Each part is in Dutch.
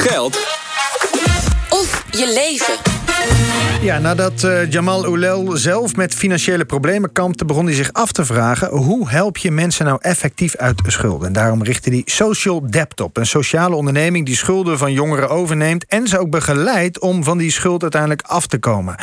geld of je leven. Ja, nadat uh, Jamal Oulel zelf met financiële problemen kampte, begon hij zich af te vragen: hoe help je mensen nou effectief uit schulden? En daarom richtte hij Social Debt op, een sociale onderneming die schulden van jongeren overneemt en ze ook begeleidt om van die schuld uiteindelijk af te komen.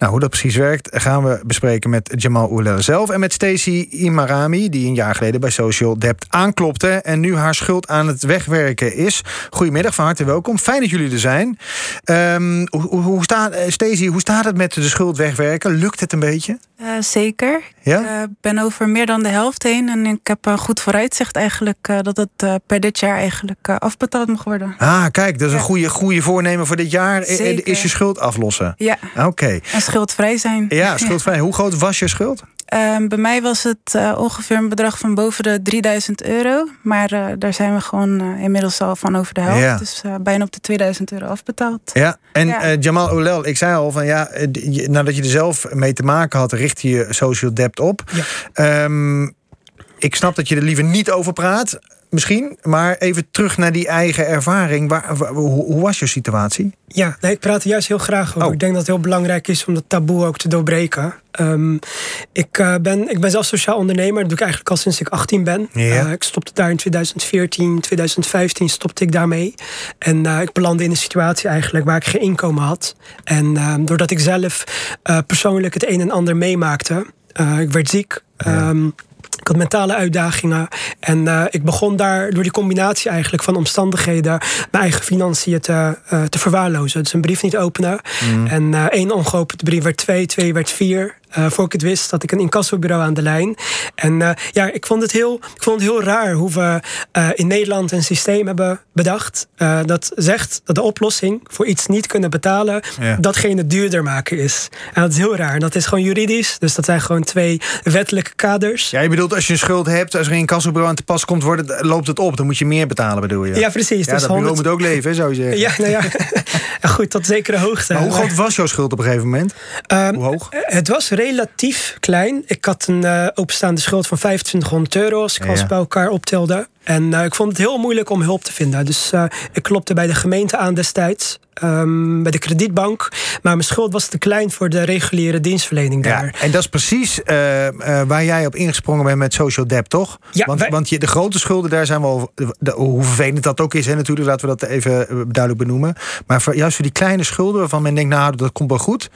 Nou, hoe dat precies werkt, gaan we bespreken met Jamal Oulel zelf en met Stacey Imarami, die een jaar geleden bij Social Debt aanklopte en nu haar schuld aan het wegwerken is. Goedemiddag, van harte welkom. Fijn dat jullie er zijn. Um, hoe, hoe staat, eh, Stacey, hoe staat het met de schuld wegwerken? Lukt het een beetje? Uh, zeker. Ja? Ik uh, ben over meer dan de helft heen. En ik heb een goed vooruitzicht eigenlijk uh, dat het per dit jaar eigenlijk afbetaald mag worden. Ah, kijk, dat is een goede, goede voornemen voor dit jaar. Zeker. Is je schuld aflossen? Ja. Oké. En schuldvrij zijn. Ja, schuldvrij. Hoe groot was je schuld? Ehm, bij mij was het uh, ongeveer een bedrag van boven de 3000 euro. Maar uh, daar zijn we gewoon uh, inmiddels al van over de helft. Ja. Dus bijna op de 2000 euro afbetaald. Ja, en Ja. Jamal Oulel, ik zei al van ja, nadat je er zelf mee te maken had, richt je je social debt op. Ehm, ik snap dat je er liever niet over praat, misschien. Maar even terug naar die eigen ervaring. Waar, waar- hoe, hoe was je situatie? Ja, nee, ik praat er juist heel graag over. Oh. Ik denk dat het heel belangrijk is om dat taboe ook te doorbreken. Ehm, ik, eh, ben, ik ben zelf sociaal ondernemer. Dat doe ik eigenlijk al sinds ik 18 ben. Eh, ik stopte daar in 2014, 2015 stopte ik daarmee. En eh, ik belandde in een situatie eigenlijk waar ik geen inkomen had. En ehm, doordat ik zelf persoonlijk het een en ander meemaakte. ik werd ziek. ehm, ik had mentale uitdagingen. En eh, ik begon daar door die combinatie eigenlijk van omstandigheden mijn eigen financiën te, eh, te verwaarlozen. Dus een brief niet openen. En eh, één ongeopende brief werd twee, twee werd vier. Eh voor ik het wist, had ik een incassobureau aan de lijn. En eh, ja, ik vond het heel, ik vond het heel raar hoe we eh, in Nederland een systeem hebben bedacht. dat zegt dat de oplossing voor iets niet kunnen betalen, Ja. datgene duurder maken is. En dat is heel raar. Dat is gewoon juridisch. Dus dat zijn gewoon twee wettelijke kaders. Ja, je bedoelt als je een schuld hebt, als er een kassobureau aan te pas komt, wordt het, loopt het op. Dan moet je meer betalen, bedoel je? Ja, precies. Ja, Dus dat bureau 100 moet ook leven, zou je zeggen. Ja, nou ja. Goed, tot zekere hoogte. Maar hoe groot was jouw schuld op een gegeven moment? ehm, Hoe hoog? Het was relatief klein. Ik had een eh, openstaande schuld van 2500 euro als ik Ja. alles bij elkaar optelde. En eh, ik vond het heel moeilijk om hulp te vinden. Dus eh, ik klopte bij de gemeente aan destijds. ehm, bij de kredietbank. Maar mijn schuld was te klein voor de reguliere dienstverlening daar. Ja, en dat is precies waar jij op ingesprongen bent met social debt, toch? Ja, want, wij- want je, de grote schulden, daar zijn we al. de- hoe vervelend dat ook is, hè, natuurlijk, laten we dat even duidelijk benoemen. Maar voor, juist voor die kleine schulden waarvan men denkt, nou, dat komt wel goed.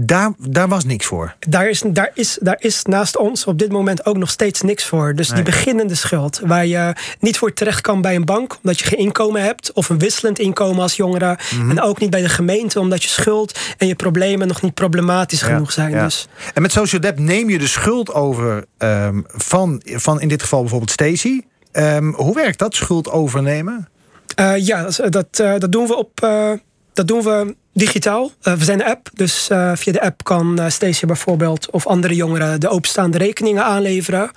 Daar, daar was niks voor. Daar is, daar, is, daar is naast ons op dit moment ook nog steeds niks voor. Dus Nee. die beginnende schuld, waar je niet voor terecht kan bij een bank, omdat je geen inkomen hebt, of een wisselend inkomen als jongere. Mhm. En ook niet bij de gemeente, omdat je schuld en je problemen nog niet problematisch Ja, genoeg zijn. ja. Dus En met social debt neem je de schuld over ehm, van, van in dit geval bijvoorbeeld Stacy. Ehm, hoe werkt dat, schuld overnemen? eh, ja, dat, dat, eh, dat doen we op. eh, dat doen we digitaal. Eh, we zijn een app, dus eh, via de app kan Stacey bijvoorbeeld of andere jongeren de openstaande rekeningen aanleveren.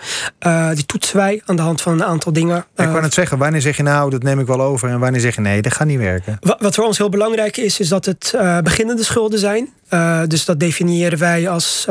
Die toetsen wij aan de hand van een aantal dingen. ik wou net zeggen, wanneer zeg je nou, dat neem ik wel over. En wanneer zeg je nee, dat gaat niet werken. Wa- Wat voor ons heel belangrijk is, is dat het beginnende schulden zijn. Dus dat definiëren wij als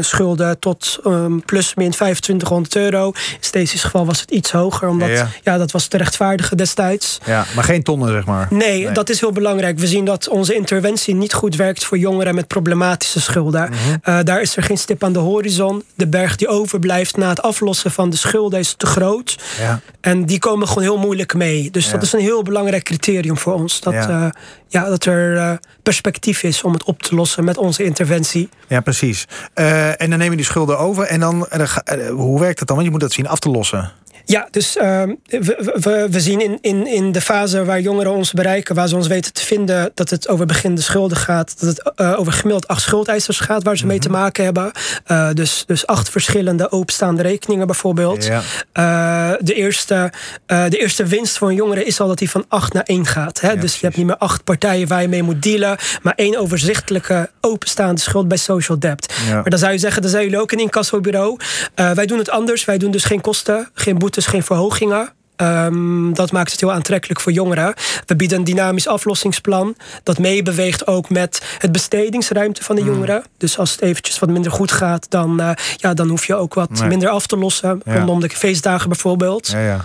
schulden tot ehm, plus min 2500 euro. In Stacey's geval was het iets hoger, omdat Ja. ja. dat was te rechtvaardigen destijds. Ja, maar geen tonnen, zeg maar. Nee, Nee. dat is heel belangrijk. We zien dat onze interventie niet goed werkt voor jongeren met problematische schulden. Mhm. Eh, daar is er geen stip aan de horizon. De berg die overblijft na het aflossen van de schulden is te groot. Ja. En die komen gewoon heel moeilijk mee. Dus Ja. dat is een heel belangrijk criterium voor ons. Dat, Ja. ja. ja, dat er eh, perspectief is om het op te lossen met onze interventie. Ja, precies. Eh, en dan neem je die schulden over. En dan, eh, hoe werkt dat dan? Want je moet dat zien af te lossen. Ja, dus ehm, we, we, we zien in, in, in de fase waar jongeren ons bereiken, waar ze ons weten te vinden, dat het over beginnende schulden gaat. Dat het eh, over gemiddeld acht schuldeisers gaat waar ze mee te maken hebben. Eh, dus, dus acht verschillende openstaande rekeningen bijvoorbeeld. Ja. Eh, de, eerste, de eerste winst voor een jongere is al dat hij van acht naar één gaat. Hè? dus precies. je hebt niet meer acht partijen waar je mee moet dealen, maar één overzichtelijke openstaande schuld bij social debt. Ja. Maar dan zou je zeggen, dan zijn jullie ook een incassobureau. Wij doen het anders. Wij doen dus geen kosten, geen boetes, geen verhogingen. Ehm, dat maakt het heel aantrekkelijk voor jongeren. We bieden een dynamisch aflossingsplan. Dat meebeweegt ook met het bestedingsruimte van de Hmm. jongeren. Dus als het eventjes wat minder goed gaat, dan, eh, ja, dan hoef je ook wat Nee. minder af te lossen. Ja. Rondom de feestdagen bijvoorbeeld. Ja, ja.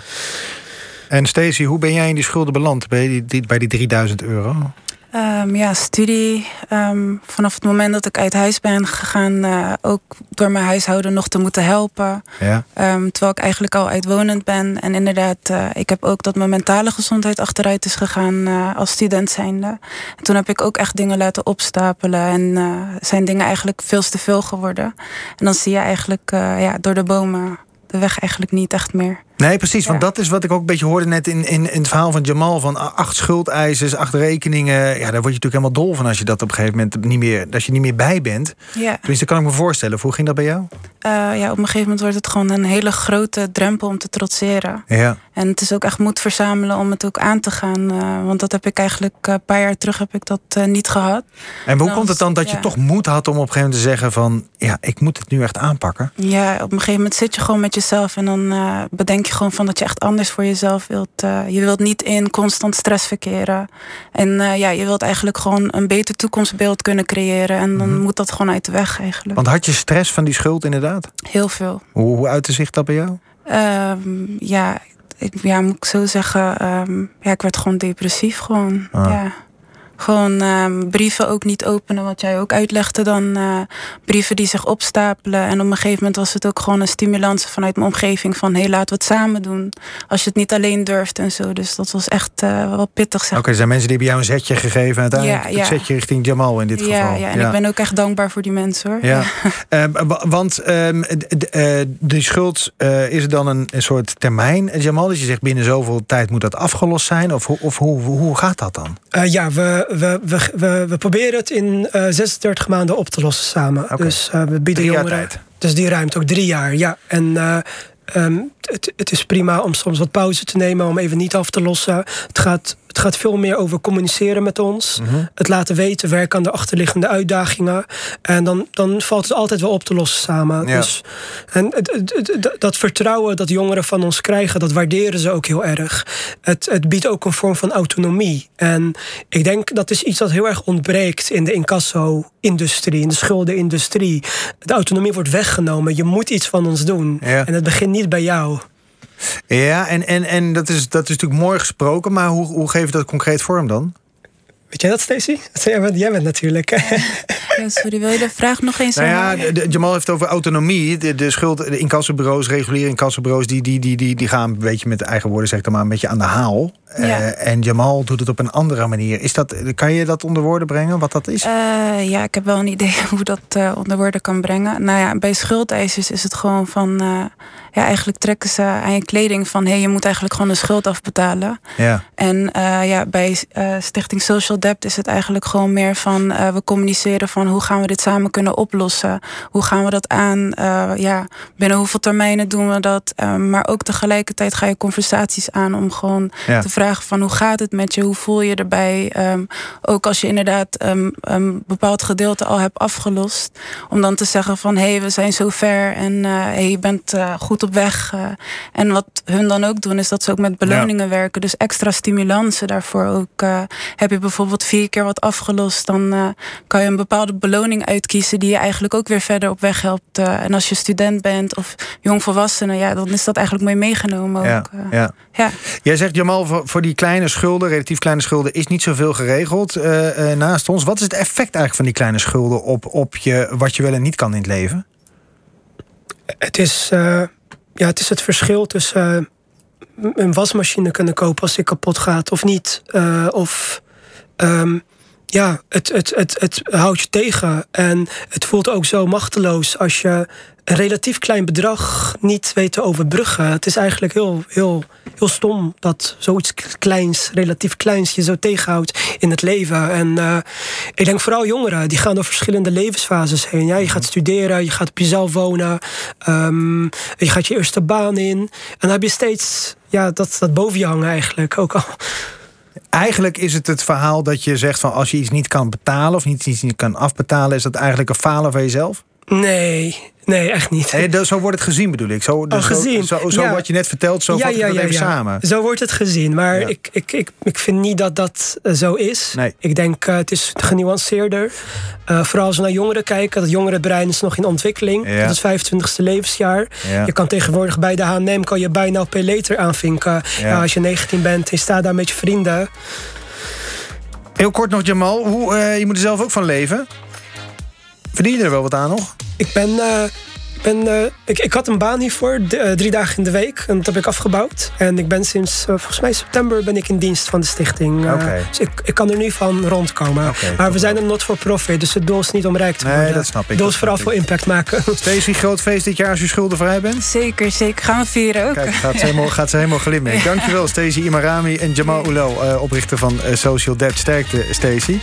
En Stacey, hoe ben jij in die schulden beland bij die, die, bij die 3000 euro? Ehm, ja, studie. Ehm, vanaf het moment dat ik uit huis ben gegaan, uh, ook door mijn huishouden nog te moeten helpen. Ja. Um, terwijl ik eigenlijk al uitwonend ben. En inderdaad, uh, ik heb ook dat mijn mentale gezondheid achteruit is gegaan uh, als student zijnde. En toen heb ik ook echt dingen laten opstapelen. En zijn dingen eigenlijk veel te veel geworden. En dan zie je eigenlijk ja, door de bomen de weg eigenlijk niet echt meer. Nee, precies. Want dat is wat ik ook een beetje hoorde net in, in, in het verhaal van Jamal. Van acht schuldeisers, acht rekeningen. Ja, daar word je natuurlijk helemaal dol van als je dat op een gegeven moment niet meer, als je niet meer bij bent. Ja. Dus dat kan ik me voorstellen. Hoe ging dat bij jou? Uh, ja, op een gegeven moment wordt het gewoon een hele grote drempel om te trotseren. Ja. En het is ook echt moed verzamelen om het ook aan te gaan. Uh, want dat heb ik eigenlijk uh, een paar jaar terug heb ik dat niet gehad. En hoe komt het dan dat je toch moed had om op een gegeven moment te zeggen van ja, ik moet het nu echt aanpakken? Ja, op een gegeven moment zit je gewoon met jezelf en dan bedenk je gewoon van dat je echt anders voor jezelf wilt. Uh, je wilt niet in constant stress verkeren. En uh, ja, je wilt eigenlijk gewoon een beter toekomstbeeld kunnen creëren. En dan mm -hmm. moet dat gewoon uit de weg eigenlijk. Want had je stress van die schuld inderdaad? Heel veel. Hoe, hoe uitte zich dat bij jou? Um, ja, ik, ja, moet ik zo zeggen. Um, ja, ik werd gewoon depressief gewoon. Ah. Ja. Gewoon uh, brieven ook niet openen, wat jij ook uitlegde dan. Uh, brieven die zich opstapelen. En op een gegeven moment was het ook gewoon een stimulans vanuit mijn omgeving. Van hé, hey, laten we het samen doen. Als je het niet alleen durft en zo. Dus dat was echt uh, wel pittig. Oké, okay, er zijn mensen die hebben jou een zetje gegeven. En uiteindelijk ja, ja. het zetje richting Jamal in dit ja, geval. Ja, en ik ben ook echt dankbaar voor die mensen hoor. Ja. want um, de schuld, uh, is er dan een, een soort termijn, Jamal? Dus je zegt binnen zoveel tijd moet dat afgelost zijn? Of, of hoe, hoe gaat dat dan? ja, we we, we, we, we, proberen het in uh, 36 maanden op te lossen samen. Okay. Dus uh, we bieden jongeren. Dus die ruimte ook drie jaar, ja. En uh, um, het, het, is prima om soms wat pauze te nemen, om even niet af te lossen. Het gaat, het gaat veel meer over communiceren met ons. Mm -hmm. Het laten weten, werken aan de achterliggende uitdagingen. En dan, dan valt het altijd wel op te lossen samen. Ja. Dus, en dat vertrouwen dat jongeren van ons krijgen, dat waarderen ze ook heel erg. Het, het biedt ook een vorm van autonomie. En ik denk dat is iets dat heel erg ontbreekt in de incasso-industrie, in de schuldenindustrie. De autonomie wordt weggenomen. Je moet iets van ons doen. Ja. En het begint niet bij jou. Ja, en, en, en dat, is, dat is natuurlijk mooi gesproken, maar hoe, hoe geef je dat concreet vorm dan? Weet jij dat, Stacey? Jij bent, jij bent natuurlijk. Ja, sorry, wil je de vraag nog eens nou ja, de, de, Jamal heeft over autonomie. De, de schuld, de incassobureaus, reguliere incassobureaus... Die, die, die, die, die gaan een beetje met eigen woorden, zeg ik dan maar, een beetje aan de haal. Ja. Uh, en Jamal doet het op een andere manier. Is dat, kan je dat onder woorden brengen, wat dat is? Uh, ja, ik heb wel een idee hoe dat uh, onder woorden kan brengen. Nou ja, bij schuldeisers is het gewoon van... ja, eigenlijk trekken ze aan je kleding van... hé, hey, je moet eigenlijk gewoon de schuld afbetalen. Ja. En ja, bij Stichting Social Debt is het eigenlijk gewoon meer van... we communiceren van hoe gaan we dit samen kunnen oplossen? Hoe gaan we dat aan? ja, binnen hoeveel termijnen doen we dat? maar ook tegelijkertijd ga je conversaties aan om gewoon ja. te vragen van hoe gaat het met je? Hoe voel je erbij? Um, ook als je inderdaad um, een bepaald gedeelte al hebt afgelost. Om dan te zeggen van hé, hey, we zijn zo ver en hey, je bent goed op weg. Uh, en wat hun dan ook doen is dat ze ook met beloningen Ja. werken. Dus extra stimulansen daarvoor ook. Uh, heb je bijvoorbeeld vier keer wat afgelost, dan uh, kan je een bepaalde beloning uitkiezen die je eigenlijk ook weer verder op weg helpt. Uh, en als je student bent of jongvolwassene, ja, dan is dat eigenlijk mooi meegenomen. Ja, ook, uh, ja. ja. Jij zegt Jamal, voor, voor die kleine schulden, relatief kleine schulden, is niet zoveel geregeld uh, uh, naast ons. Wat is het effect eigenlijk van die kleine schulden op, op je, wat je wel en niet kan in het leven? Het is, uh, ja, het, is het verschil tussen een wasmachine kunnen kopen als die kapot gaat of niet. of um, ja, het, het, het, het houdt je tegen. En het voelt ook zo machteloos als je een relatief klein bedrag niet weet te overbruggen. Het is eigenlijk heel, heel, heel stom dat zoiets kleins, relatief kleins, je zo tegenhoudt in het leven. En uh, ik denk vooral jongeren, die gaan door verschillende levensfases heen. Ja, je gaat studeren, je gaat op jezelf wonen, um, je gaat je eerste baan in. En dan heb je steeds ja, dat, dat boven je hangen eigenlijk. Ook al Eigenlijk is het het verhaal dat je zegt van als je iets niet kan betalen of niet, iets niet kan afbetalen, is dat eigenlijk een falen van jezelf? Nee, Nee, echt niet. Zo wordt het gezien bedoel ik. Zo, dus oh, gezien. Zo, zo, zo wat je net vertelt, zo ja, ja, ja, even samen. Zo wordt het gezien. Maar ik, ik, ik, ik vind niet dat dat uh, zo is. Nee. Ik denk, uh, het is genuanceerder. Uh, vooral als we naar jongeren kijken. Het jongerenbrein is nog in ontwikkeling. Dat is 25ste levensjaar. Je kan tegenwoordig bij de H&M kan je bijna op later aanvinken. Als je 19 bent en je staat daar met je vrienden. Heel kort nog, Jamal. Hoe, je moet er zelf ook van leven. Verdien je er wel wat aan nog? Ik ben, uh, ben uh, ik, ik had een baan hiervoor, uh, drie dagen in de week. En dat heb ik afgebouwd. En ik ben sinds, volgens mij september, ben ik in dienst van de stichting. Okay. Dus ik, ik kan er nu van rondkomen. Okay, maar we zijn een not for profit, dus het doel is niet om rijk te worden. Nee, dat snap ik. Het doel is vooral voor impact maken. Stacey, groot feest dit jaar als je schuldenvrij bent? Zeker, zeker. Gaan we vieren ook. Kijk, gaat ze helemaal, gaat ze helemaal glimmen. Dankjewel, Stacey Imarami en Jamal Oulel, oprichter van Social Debt. Sterkte, Stacey.